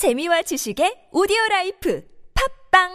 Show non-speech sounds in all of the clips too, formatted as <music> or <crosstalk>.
재미와 지식의 오디오 라이프 팟빵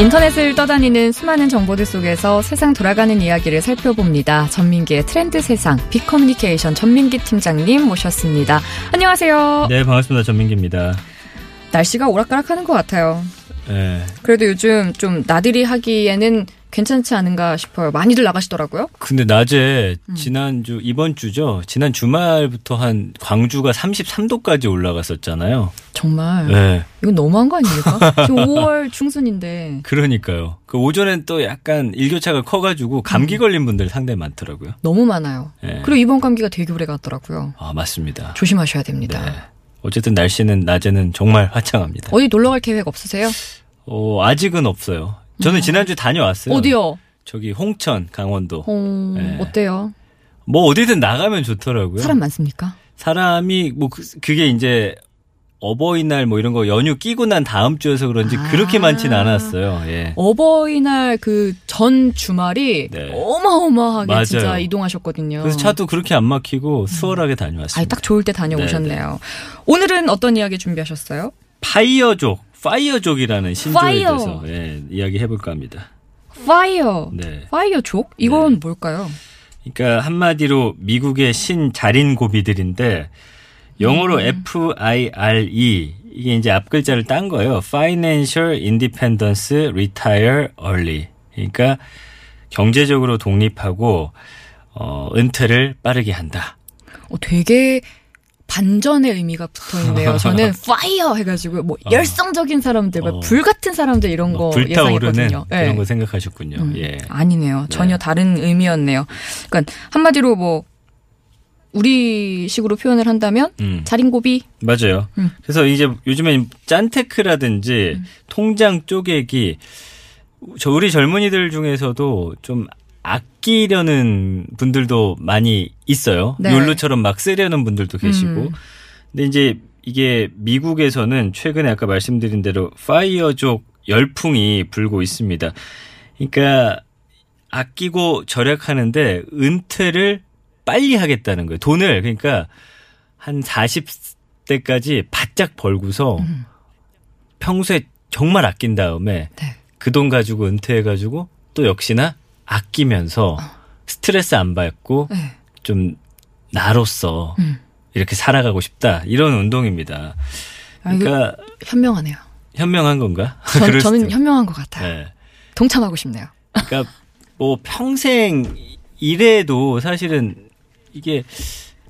인터넷을 떠다니는 수많은 정보들 속에서 세상 돌아가는 이야기를 살펴봅니다. 전민기의 트렌드 세상 빅커뮤니케이션 전민기 팀장님 모셨습니다. 안녕하세요. 네, 반갑습니다. 전민기입니다. 날씨가 오락가락하는 것 같아요. 네. 그래도 요즘 좀 나들이 하기에는 괜찮지 않은가 싶어요. 많이들 나가시더라고요. 근데 낮에 음. 지난주 이번 주죠. 지난 주말부터 한 광주가 33도까지 올라갔었잖아요. 정말 네. 이건 너무한 거 아닙니까? 지금 5월 <laughs> 중순인데 그러니까요. 그 오전엔 또 약간 일교차가 커가지고 음. 감기 걸린 분들 상당히 많더라고요. 너무 많아요. 네. 그리고 이번 감기가 되게 오래 갔더라고요. 아 맞습니다. 조심하셔야 됩니다. 네. 어쨌든 날씨는 낮에는 정말 화창합니다. 어디 놀러 갈 계획 없으세요? 어, 아직은 없어요. 저는 지난주 다녀왔어요. 어디요? 저기 홍천, 강원도. 어, 네. 어때요? 뭐 어디든 나가면 좋더라고요. 사람 많습니까? 사람이 뭐 그- 그게 이제 어버이날 뭐 이런 거 연휴 끼고 난 다음 주여서 그런지 아. 그렇게 많지는 않았어요. 예. 어버이날 그 전 주말이 네. 어마어마하게 맞아요. 진짜 이동하셨거든요. 그래서 차도 그렇게 안 막히고 수월하게 아니 다녀왔습니다. 딱 좋을 때 다녀오셨네요. 오늘은 어떤 이야기 준비하셨어요? 파이어족, 파이어족이라는 신조어에 FIRE. 대해서 예, 이야기 해볼까 합니다. FIRE. 네. 파이어족? 이건 네. 뭘까요? 그러니까 한마디로 미국의 신 자린고비들인데 영어로 F-I-R-E 이게 이제 앞 글자를 딴 거예요. Financial Independence Retire Early. 그러니까 경제적으로 독립하고 어, 은퇴를 빠르게 한다. 어, 되게 반전의 의미가 붙어 있네요. <laughs> 저는 파이어 해가지고 뭐 열성적인 사람들, 뭐 어. 불 같은 사람들 이런 뭐거 불타오르는 예상했거든요. 그런 네. 거 생각하셨군요. 음, 예. 아니네요. 전혀 다른 의미였네요. 그러니까 한마디로 뭐 우리식으로 표현을 한다면 음. 자린고비 맞아요. 음. 그래서 이제 요즘엔 짠테크라든지 통장 쪼개기 저 우리 젊은이들 중에서도 좀 아끼려는 분들도 많이 있어요. 네. 욜로처럼 막 쓰려는 분들도 계시고. 음. 근데 이제 이게 미국에서는 최근에 아까 말씀드린 대로 파이어족 열풍이 불고 있습니다. 그러니까 아끼고 절약하는데 은퇴를 빨리 하겠다는 거예요. 돈을 그러니까 한 40대까지 바짝 벌고서 음. 평소에 정말 아낀 다음에 네. 그돈 가지고 은퇴해 가지고 또 역시나 아끼면서 스트레스 안 받고 네. 좀 나로서 음. 이렇게 살아가고 싶다 이런 운동입니다. 아, 그러니까 현명하네요. 현명한 건가? <laughs> 전, 저는. 현명한 것 같아요. 네. 동참하고 싶네요. 그러니까 뭐 평생 일해도 사실은 이게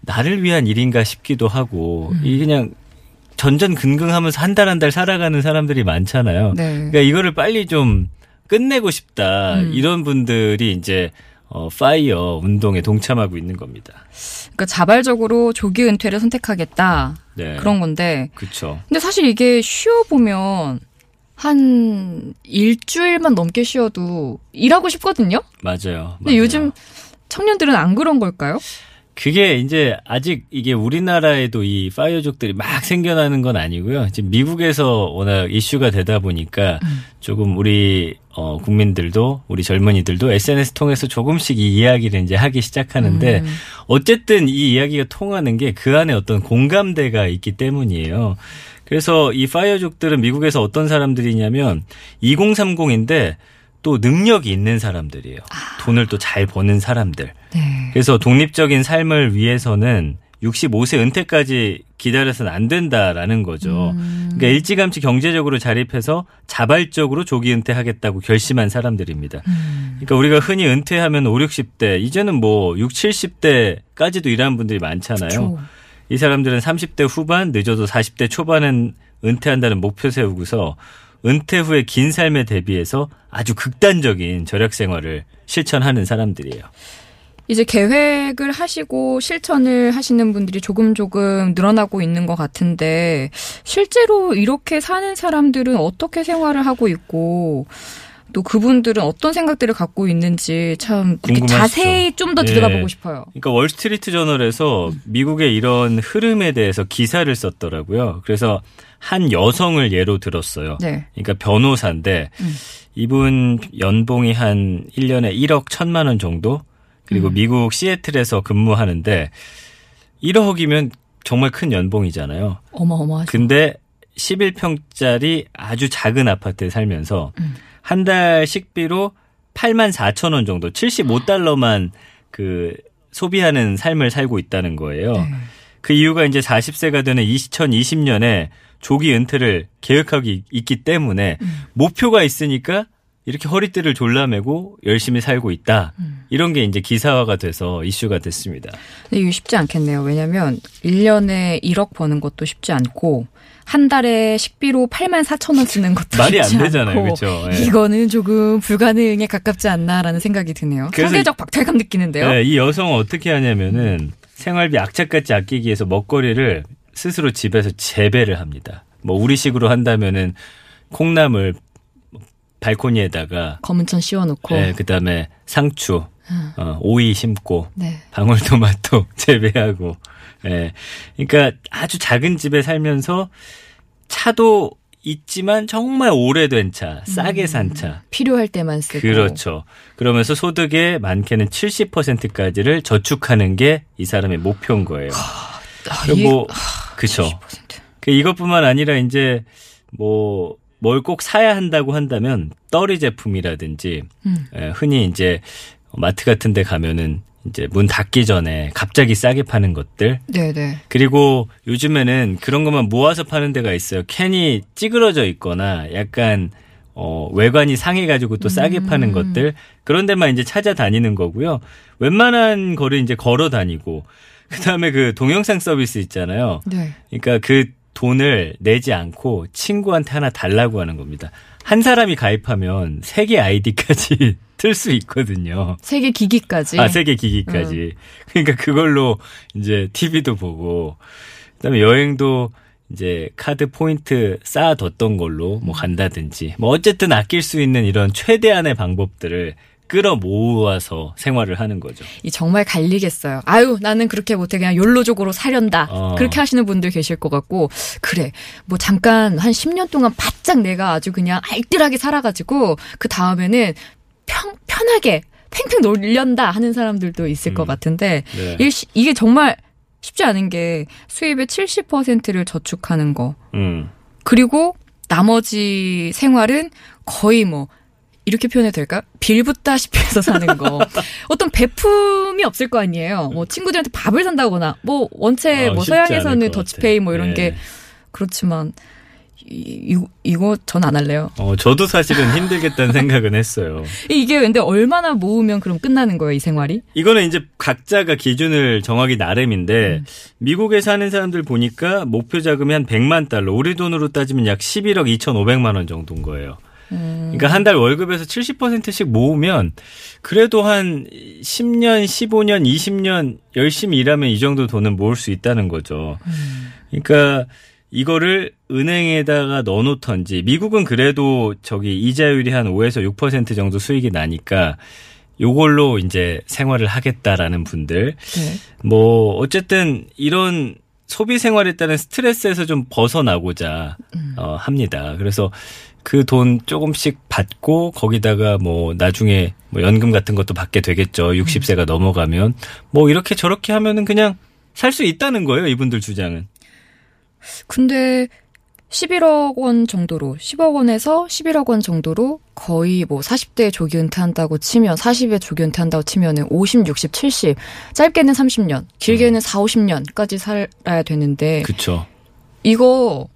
나를 위한 일인가 싶기도 하고 음. 이 그냥 전전긍긍하면서 한 달 한 달 살아가는 사람들이 많잖아요. 네. 그러니까 이거를 빨리 좀 끝내고 싶다 음. 이런 분들이 이제 어 파이어 운동에 동참하고 있는 겁니다. 그러니까 자발적으로 조기 은퇴를 선택하겠다 네. 그런 건데 그렇죠. 근데 사실 이게 쉬어 보면 한 일주일만 넘게 쉬어도 일하고 싶거든요. 맞아요. 근데 맞아요. 요즘 청년들은 안 그런 걸까요? 그게 이제 아직 이게 우리나라에도 이 파이어족들이 막 생겨나는 건 아니고요. 지금 미국에서 워낙 이슈가 되다 보니까 조금 우리 어 국민들도 우리 젊은이들도 SNS 통해서 조금씩 이 이야기를 이제 하기 시작하는데 음. 어쨌든 이 이야기가 통하는 게 그 안에 어떤 공감대가 있기 때문이에요. 그래서 이 파이어족들은 미국에서 어떤 사람들이냐면 2030인데 또 능력이 있는 사람들이에요. 돈을 또 잘 버는 사람들. 네. 그래서 독립적인 삶을 위해서는 65세 은퇴까지 기다려서는 안 된다라는 거죠. 음. 그러니까 일찌감치 경제적으로 자립해서 자발적으로 조기 은퇴하겠다고 결심한 사람들입니다. 음. 그러니까 우리가 흔히 은퇴하면 5, 60대, 이제는 뭐 6, 70대까지도 일하는 분들이 많잖아요. 그쵸. 이 사람들은 30대 후반, 늦어도 40대 초반은 은퇴한다는 목표 세우고서 은퇴 후에 긴 삶에 대비해서 아주 극단적인 절약 생활을 실천하는 사람들이에요. 이제 계획을 하시고 실천을 하시는 분들이 조금 조금 늘어나고 있는 것 같은데 실제로 이렇게 사는 사람들은 어떻게 생활을 하고 있고 또 그분들은 어떤 생각들을 갖고 있는지 참? 자세히 좀더 예. 들여다보고 싶어요. 그러니까 월스트리트 저널에서 미국의 이런 흐름에 대해서 기사를 썼더라고요. 그래서 한 여성을 예로 들었어요. 네. 그러니까 변호사인데 음. 이분 연봉이 한 1년에 1억 1천만 원 정도? 그리고 음. 미국 시애틀에서 근무하는데 1억이면 정말 큰 연봉이잖아요. 어마어마하죠. 근데 11평짜리 아주 작은 아파트에 살면서 음. 한 달 식비로 8만 4천 원 정도, 75달러만 그 소비하는 삶을 살고 있다는 거예요. 네. 그 이유가 이제 40세가 되는 2020년에 조기 은퇴를 계획하고 있- 있기 때문에 음. 목표가 있으니까 이렇게 허리띠를 졸라매고 열심히 살고 있다. 음. 이런 게 이제 기사화가 돼서 이슈가 됐습니다. 근데 이거 쉽지 않겠네요. 왜냐면 1년에 1억 버는 것도 쉽지 않고 한 달에 식비로 8만 4천 원 쓰는 것도 말이 안 되잖아요. 그렇죠? 예. 이거는 조금 불가능에 가깝지 않나라는 생각이 드네요. 상대적 박탈감 느끼는데요. 네, 이 여성은 어떻게 하냐면은 생활비 악착같이 아끼기 위해서 먹거리를 스스로 집에서 재배를 합니다. 뭐 우리식으로 한다면은 콩나물 발코니에다가 검은 천 씌워놓고 네, 그다음에 상추, 어, 오이 심고 네. 방울토마토 <laughs> 재배하고 예. 그러니까 아주 작은 집에 살면서 차도 있지만 정말 오래된 차, 싸게 산 차. 필요할 때만 쓰고 그렇죠. 그러면서 소득의 많게는 70%까지를 저축하는 게 이 사람의 목표인 거예요. 아, 그리고 이게- 뭐 그렇죠. 70%. 그 이것뿐만 아니라 이제 뭐 뭘 꼭 사야 한다고 한다면 떨이 제품이라든지 음. 예, 흔히 이제 마트 같은 데 가면은 이제 문 닫기 전에 갑자기 싸게 파는 것들 네네. 그리고 요즘에는 그런 것만 모아서 파는 데가 있어요. 캔이 찌그러져 있거나 약간 어 외관이 상해 가지고 또 싸게 음. 파는 것들 그런 데만 이제 찾아다니는 거고요. 웬만한 거를 이제 걸어 다니고 그 다음에 그 동영상 서비스 있잖아요. 네. 그러니까 그 돈을 내지 않고 친구한테 하나 달라고 하는 겁니다. 한 사람이 가입하면 세 개 아이디까지 <laughs> 틀 수 있거든요. 세계 기기까지. 아, 세계 기기까지. 그러니까 그걸로 이제 TV도 보고, 그 다음에 여행도 이제 카드 포인트 쌓아뒀던 걸로 뭐 간다든지, 뭐 어쨌든 아낄 수 있는 이런 최대한의 방법들을 끌어 모아서 생활을 하는 거죠. 이 정말 갈리겠어요. 아유, 나는 그렇게 못해. 그냥 욜로족으로 살련다. 어. 그렇게 하시는 분들 계실 것 같고, 그래. 뭐 잠깐 한 10년 동안 바짝 내가 아주 그냥 알뜰하게 살아가지고, 그 다음에는 평, 편하게 팽팽 놀련다 하는 사람들도 있을 것 같은데, 네. 이게 정말 쉽지 않은 게 수입의 70%를 저축하는 거. 음. 그리고 나머지 생활은 거의 뭐 이렇게 표현해도 될까? 빌붙다시피 해서 사는 거. <laughs> 어떤 베품이 없을 거 아니에요. 뭐 친구들한테 밥을 산다거나 뭐 원체 어, 뭐 서양에서는 것 더치페이. 뭐 이런 네. 게 그렇지만 이, 이- 이 거 전 안 할래요. 어, 저도 사실은 힘들겠다는 <laughs> 생각은 했어요. 이게 근데 얼마나 모으면 그럼 끝나는 거예요, 이 생활이? 이거는 이제 각자가 기준을 정하기 나름인데 미국에 사는 사람들 보니까 목표 자금이 한 100만 달러, 우리 돈으로 따지면 약 11억 2,500만 원 정도인 거예요. 그러니까 한 달 월급에서 70%씩 모으면 그래도 한 10년, 15년, 20년 열심히 일하면 이 정도 돈은 모을 수 있다는 거죠. 그러니까 이거를 은행에다가 넣어놓던지 미국은 그래도 저기 이자율이 한 5에서 6% 정도 수익이 나니까 요걸로 이제 생활을 하겠다라는 분들 네. 뭐 어쨌든 이런 소비 생활에 따른 스트레스에서 좀 벗어나고자 어, 합니다. 그래서 그 돈 조금씩 받고 거기다가 뭐 나중에 뭐 연금 같은 것도 받게 되겠죠. 60세가 넘어가면 뭐 이렇게 저렇게 하면은 그냥 살 수 있다는 거예요. 이분들 주장은. 근데 11억 원 정도로 10억 원에서 11억 원 정도로 거의 뭐 40대 조기 은퇴한다고 치면 40에 조기 은퇴한다고 치면은 50, 60, 70 짧게는 30년, 길게는 4, 50년까지 살아야 되는데 그렇죠. 이거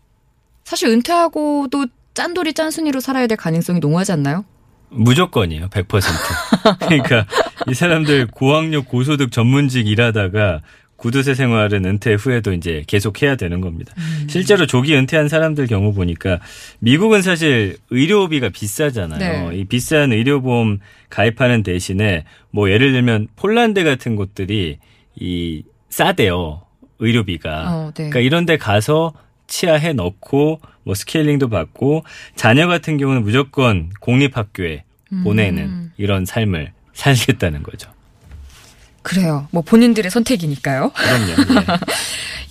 사실 은퇴하고도 짠돌이 짠순이로 살아야 될 가능성이 농후하지 않나요? 무조건이에요. 100%. <laughs> 그러니까 이 사람들 고학력 고소득 전문직 일하다가 구두쇠 생활은 은퇴 후에도 이제 계속 해야 되는 겁니다. 실제로 조기 은퇴한 사람들 경우 보니까 미국은 사실 의료비가 비싸잖아요. 네. 이 비싼 의료보험 가입하는 대신에 뭐 예를 들면 폴란드 같은 곳들이 이 싸대요. 의료비가. 어, 네. 그러니까 이런 데 가서 치아해 넣고 뭐 스케일링도 받고 자녀 같은 경우는 무조건 공립학교에 보내는 이런 삶을 살겠다는 거죠. 그래요. 뭐 본인들의 선택이니까요. 그럼요. 예.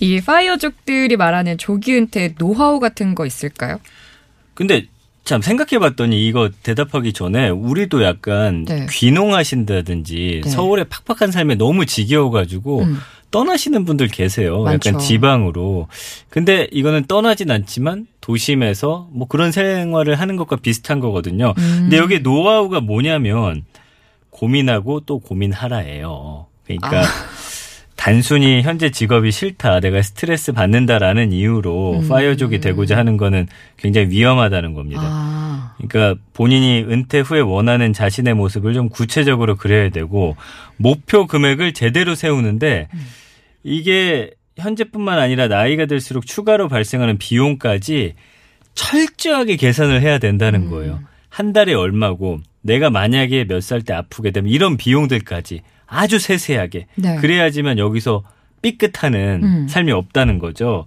<laughs> 이 파이어족들이 말하는 조기 은퇴 노하우 같은 거 있을까요? 근데 참 생각해봤더니 이거 대답하기 전에 우리도 약간 네. 귀농하신다든지 네. 서울의 팍팍한 삶에 너무 지겨워가지고 음. 떠나시는 분들 계세요. 많죠. 약간 지방으로. 근데 이거는 떠나진 않지만 도심에서 뭐 그런 생활을 하는 것과 비슷한 거거든요. 음. 근데 여기 노하우가 뭐냐면 고민하고 또 고민하라예요. 그러니까 아. 단순히 현재 직업이 싫다, 내가 스트레스 받는다라는 이유로 음. 파이어족이 되고자 하는 거는 굉장히 위험하다는 겁니다. 아, 그러니까 본인이 은퇴 후에 원하는 자신의 모습을 좀 구체적으로 그려야 되고 목표 금액을 제대로 세우는데 이게 현재뿐만 아니라 나이가 들수록 추가로 발생하는 비용까지 철저하게 계산을 해야 된다는 거예요. 한 달에 얼마고 내가 만약에 몇 살 때 아프게 되면 이런 비용들까지 아주 세세하게 네. 그래야지만 여기서 삐끗하는 음. 삶이 없다는 거죠.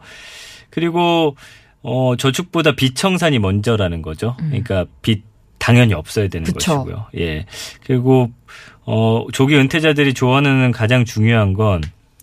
그리고 어 저축보다 빚 청산이 먼저라는 거죠. 그러니까 빚 당연히 없어야 되는 음. 그쵸. 것이고요. 예. 그리고 어 조기 은퇴자들이 좋아하는 가장 중요한 건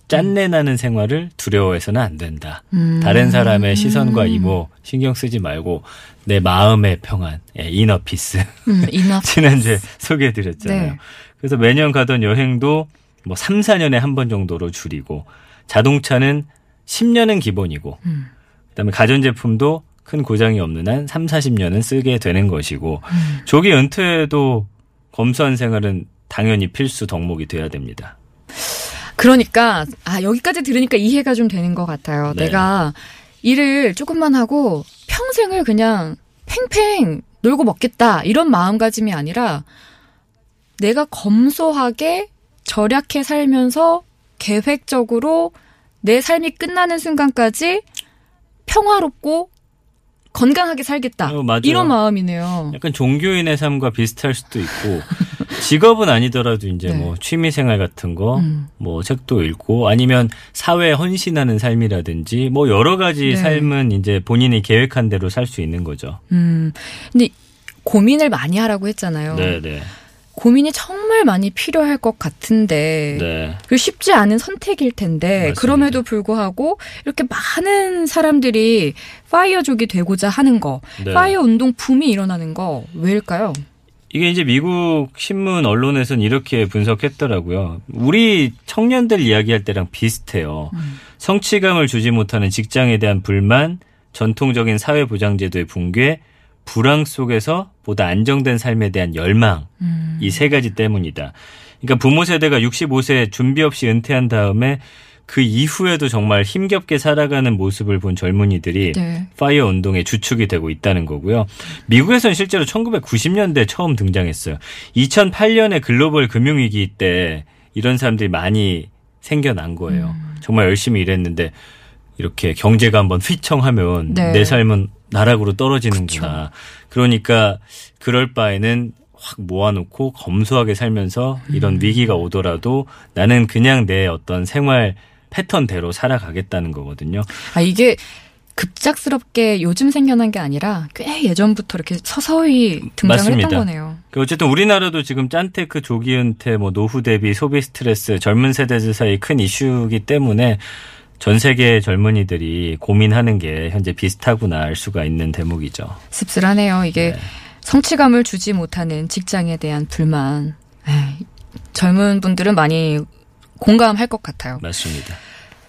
짠내 나는 생활을 두려워해서는 안 된다. 음. 다른 사람의 시선과 이목 신경 쓰지 말고 내 마음의 평안, 예, inner peace. 음, inner <laughs> 지난주에 소개해드렸잖아요. 네. 그래서 매년 가던 여행도 뭐 3, 4년에 한 번 정도로 줄이고 자동차는 10년은 기본이고 음. 그다음에 가전제품도 큰 고장이 없는 한 3, 40년은 쓰게 되는 것이고 음. 조기 은퇴에도 검소한 생활은 당연히 필수 덕목이 돼야 됩니다. 그러니까 아 여기까지 들으니까 이해가 좀 되는 것 같아요. 네. 내가 일을 조금만 하고 평생을 그냥 팽팽 놀고 먹겠다 이런 마음가짐이 아니라 내가 검소하게 절약해 살면서 계획적으로 내 삶이 끝나는 순간까지 평화롭고 건강하게 살겠다 어. 이런 마음이네요. 약간 종교인의 삶과 비슷할 수도 있고 <laughs> 직업은 아니더라도 이제 네. 뭐 취미 생활 같은 거, 음. 뭐 책도 읽고 아니면 사회에 헌신하는 삶이라든지 뭐 여러 가지 네. 삶은 이제 본인이 계획한 대로 살 수 있는 거죠. 음, 근데 고민을 많이 하라고 했잖아요. 네, 네, 고민이 정말 많이 필요할 것 같은데 네. 그 쉽지 않은 선택일 텐데 맞습니다. 그럼에도 불구하고 이렇게 많은 사람들이 파이어족이 되고자 하는 거, 네. FIRE 운동 붐이 일어나는 거 왜일까요? 이게 이제 미국 신문 언론에서는 이렇게 분석했더라고요. 우리 청년들 이야기할 때랑 비슷해요. 성취감을 주지 못하는 직장에 대한 불만, 전통적인 사회보장제도의 붕괴, 불황 속에서 보다 안정된 삶에 대한 열망, 이세 가지 때문이다. 그러니까 부모 세대가 65세 준비 없이 은퇴한 다음에 그 이후에도 정말 힘겹게 살아가는 모습을 본 젊은이들이 네. 파이어 운동의 주축이 되고 있다는 거고요. 미국에서는 실제로 1990년대 처음 등장했어요. 2008년에 글로벌 금융위기 때 이런 사람들이 많이 생겨난 거예요. 정말 열심히 일했는데 이렇게 경제가 한번 휘청하면 네. 내 삶은 나락으로 떨어지는구나. 그러니까 그럴 바에는 확 모아놓고 검소하게 살면서 이런 위기가 오더라도 나는 그냥 내 어떤 생활 패턴대로 살아가겠다는 거거든요. 아 이게 급작스럽게 요즘 생겨난 게 아니라 꽤 예전부터 이렇게 서서히 등장을 맞습니다. 했던 거네요. 그 어쨌든 우리나라도 지금 짠테크 조기 은퇴, 뭐 노후 대비 소비 스트레스, 젊은 세대들 사이 큰 이슈이기 때문에 전 세계 젊은이들이 고민하는 게 현재 비슷하구나 알 수가 있는 대목이죠. 씁쓸하네요. 이게 성취감을 주지 못하는 직장에 대한 불만. 에이, 젊은 분들은 많이 공감할 것 같아요. 맞습니다.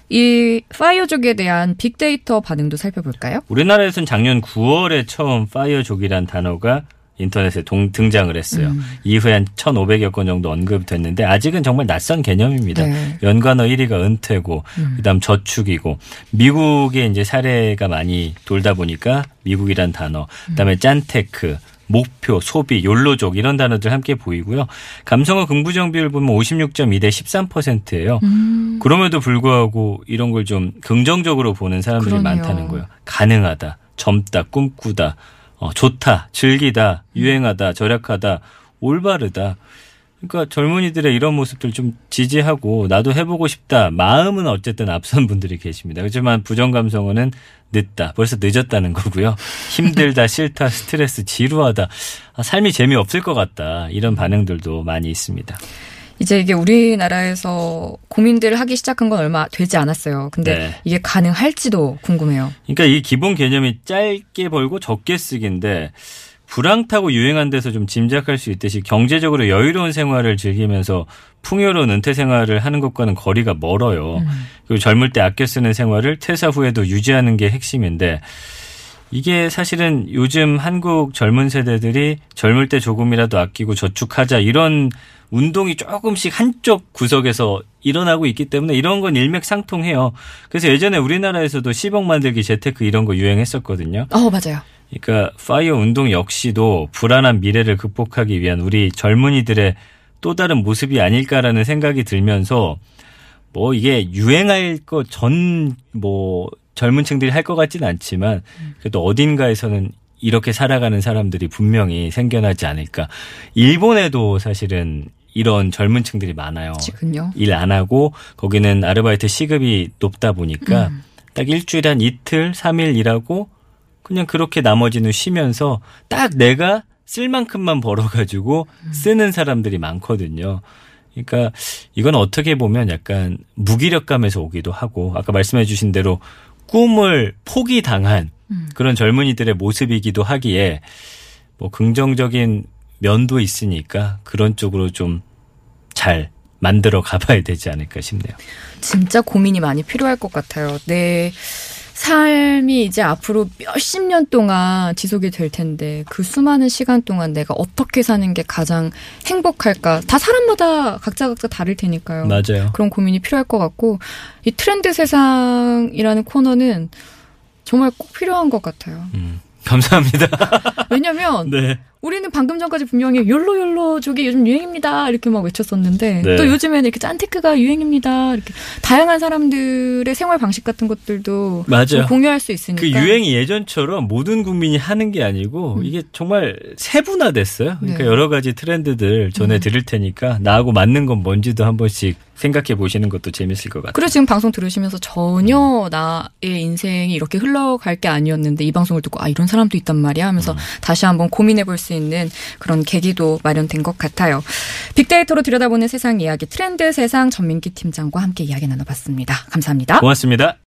이 파이어족에 대한 빅데이터 반응도 살펴볼까요? 우리나라에서는 작년 9월에 처음 파이어족이란 단어가 인터넷에 동, 등장을 했어요. 이후에 한 1,500여 건 정도 언급됐는데 아직은 정말 낯선 개념입니다. 네. 연관어 1위가 은퇴고 그다음 저축이고 미국의 이제 사례가 많이 돌다 보니까 미국이란 단어 그다음에 짠테크 목표, 소비, 욜로족 이런 단어들 함께 보이고요. 감성어 긍부정 비율 보면 56.2 대 13%예요. 음. 그럼에도 불구하고 이런 걸 좀 긍정적으로 보는 사람들이 그러네요. 많다는 거예요. 가능하다, 젊다, 꿈꾸다, 어, 좋다, 즐기다, 유행하다, 절약하다, 올바르다. 그러니까 젊은이들의 이런 모습들 좀 지지하고 나도 해보고 싶다. 마음은 어쨌든 앞선 분들이 계십니다. 그렇지만 부정 감성어는 늦다. 벌써 늦었다는 거고요. 힘들다, 싫다, 스트레스, 지루하다. 아, 삶이 재미없을 것 같다. 이런 반응들도 많이 있습니다. 이제 이게 우리나라에서 고민들을 하기 시작한 건 얼마 되지 않았어요. 근데 네. 이게 가능할지도 궁금해요. 그러니까 이 기본 개념이 짧게 벌고 적게 쓰기인데 불황 타고 유행한 데서 좀 짐작할 수 있듯이 경제적으로 여유로운 생활을 즐기면서 풍요로운 은퇴 생활을 하는 것과는 거리가 멀어요. 그리고 젊을 때 아껴 쓰는 생활을 퇴사 후에도 유지하는 게 핵심인데 이게 사실은 요즘 한국 젊은 세대들이 젊을 때 조금이라도 아끼고 저축하자 이런 운동이 조금씩 한쪽 구석에서 일어나고 있기 때문에 이런 건 일맥상통해요. 그래서 예전에 우리나라에서도 10억 만들기 재테크 이런 거 유행했었거든요. 어, 맞아요. 그러니까 파이어 운동 역시도 불안한 미래를 극복하기 위한 우리 젊은이들의 또 다른 모습이 아닐까라는 생각이 들면서 뭐 이게 유행할 거 전 뭐 젊은 층들이 할 것 같지는 않지만 그래도 어딘가에서는 이렇게 살아가는 사람들이 분명히 생겨나지 않을까. 일본에도 사실은 이런 젊은 층들이 많아요. 지금요. 일 안 하고 거기는 아르바이트 시급이 높다 보니까 음. 딱 일주일에 한 이틀, 삼일 일하고 그냥 그렇게 나머지는 쉬면서 딱 내가 쓸 만큼만 벌어가지고 음. 쓰는 사람들이 많거든요. 그러니까 이건 어떻게 보면 약간 무기력감에서 오기도 하고 아까 말씀해 주신 대로 꿈을 포기당한 음. 그런 젊은이들의 모습이기도 하기에 뭐 긍정적인 면도 있으니까 그런 쪽으로 좀 잘 만들어 가봐야 되지 않을까 싶네요. 진짜 고민이 많이 필요할 것 같아요. 내 삶이 이제 앞으로 몇십 년 동안 지속이 될 텐데 그 수많은 시간 동안 내가 어떻게 사는 게 가장 행복할까? 다 사람마다 각자 각자 다를 테니까요. 맞아요. 그런 고민이 필요할 것 같고 이 트렌드 세상이라는 코너는 정말 꼭 필요한 것 같아요. 음, 감사합니다. 왜냐면 <laughs> 네. 우리는 방금 전까지 분명히 욜로 욜로 저게 요즘 유행입니다 이렇게 막 외쳤었는데 네. 또 요즘에는 이렇게 짠테크가 유행입니다 이렇게 다양한 사람들의 생활 방식 같은 것들도 맞아요. 좀 공유할 수 있으니까 그 유행이 예전처럼 모든 국민이 하는 게 아니고 이게 정말 세분화됐어요. 그러니까 네. 여러 가지 트렌드들 전해 드릴 테니까 나하고 맞는 건 뭔지도 한 번씩 생각해 보시는 것도 재밌을 것 같아요. 그래서 지금 방송 들으시면서 전혀 나의 인생이 이렇게 흘러갈 게 아니었는데 이 방송을 듣고 아 이런 사람도 있단 말이야 하면서 다시 한번 고민해 볼 수 있는 그런 계기도 마련된 것 같아요. 빅데이터로 들여다보는 세상 이야기 트렌드 세상 전민기 팀장과 함께 이야기 나눠봤습니다. 감사합니다. 고맙습니다.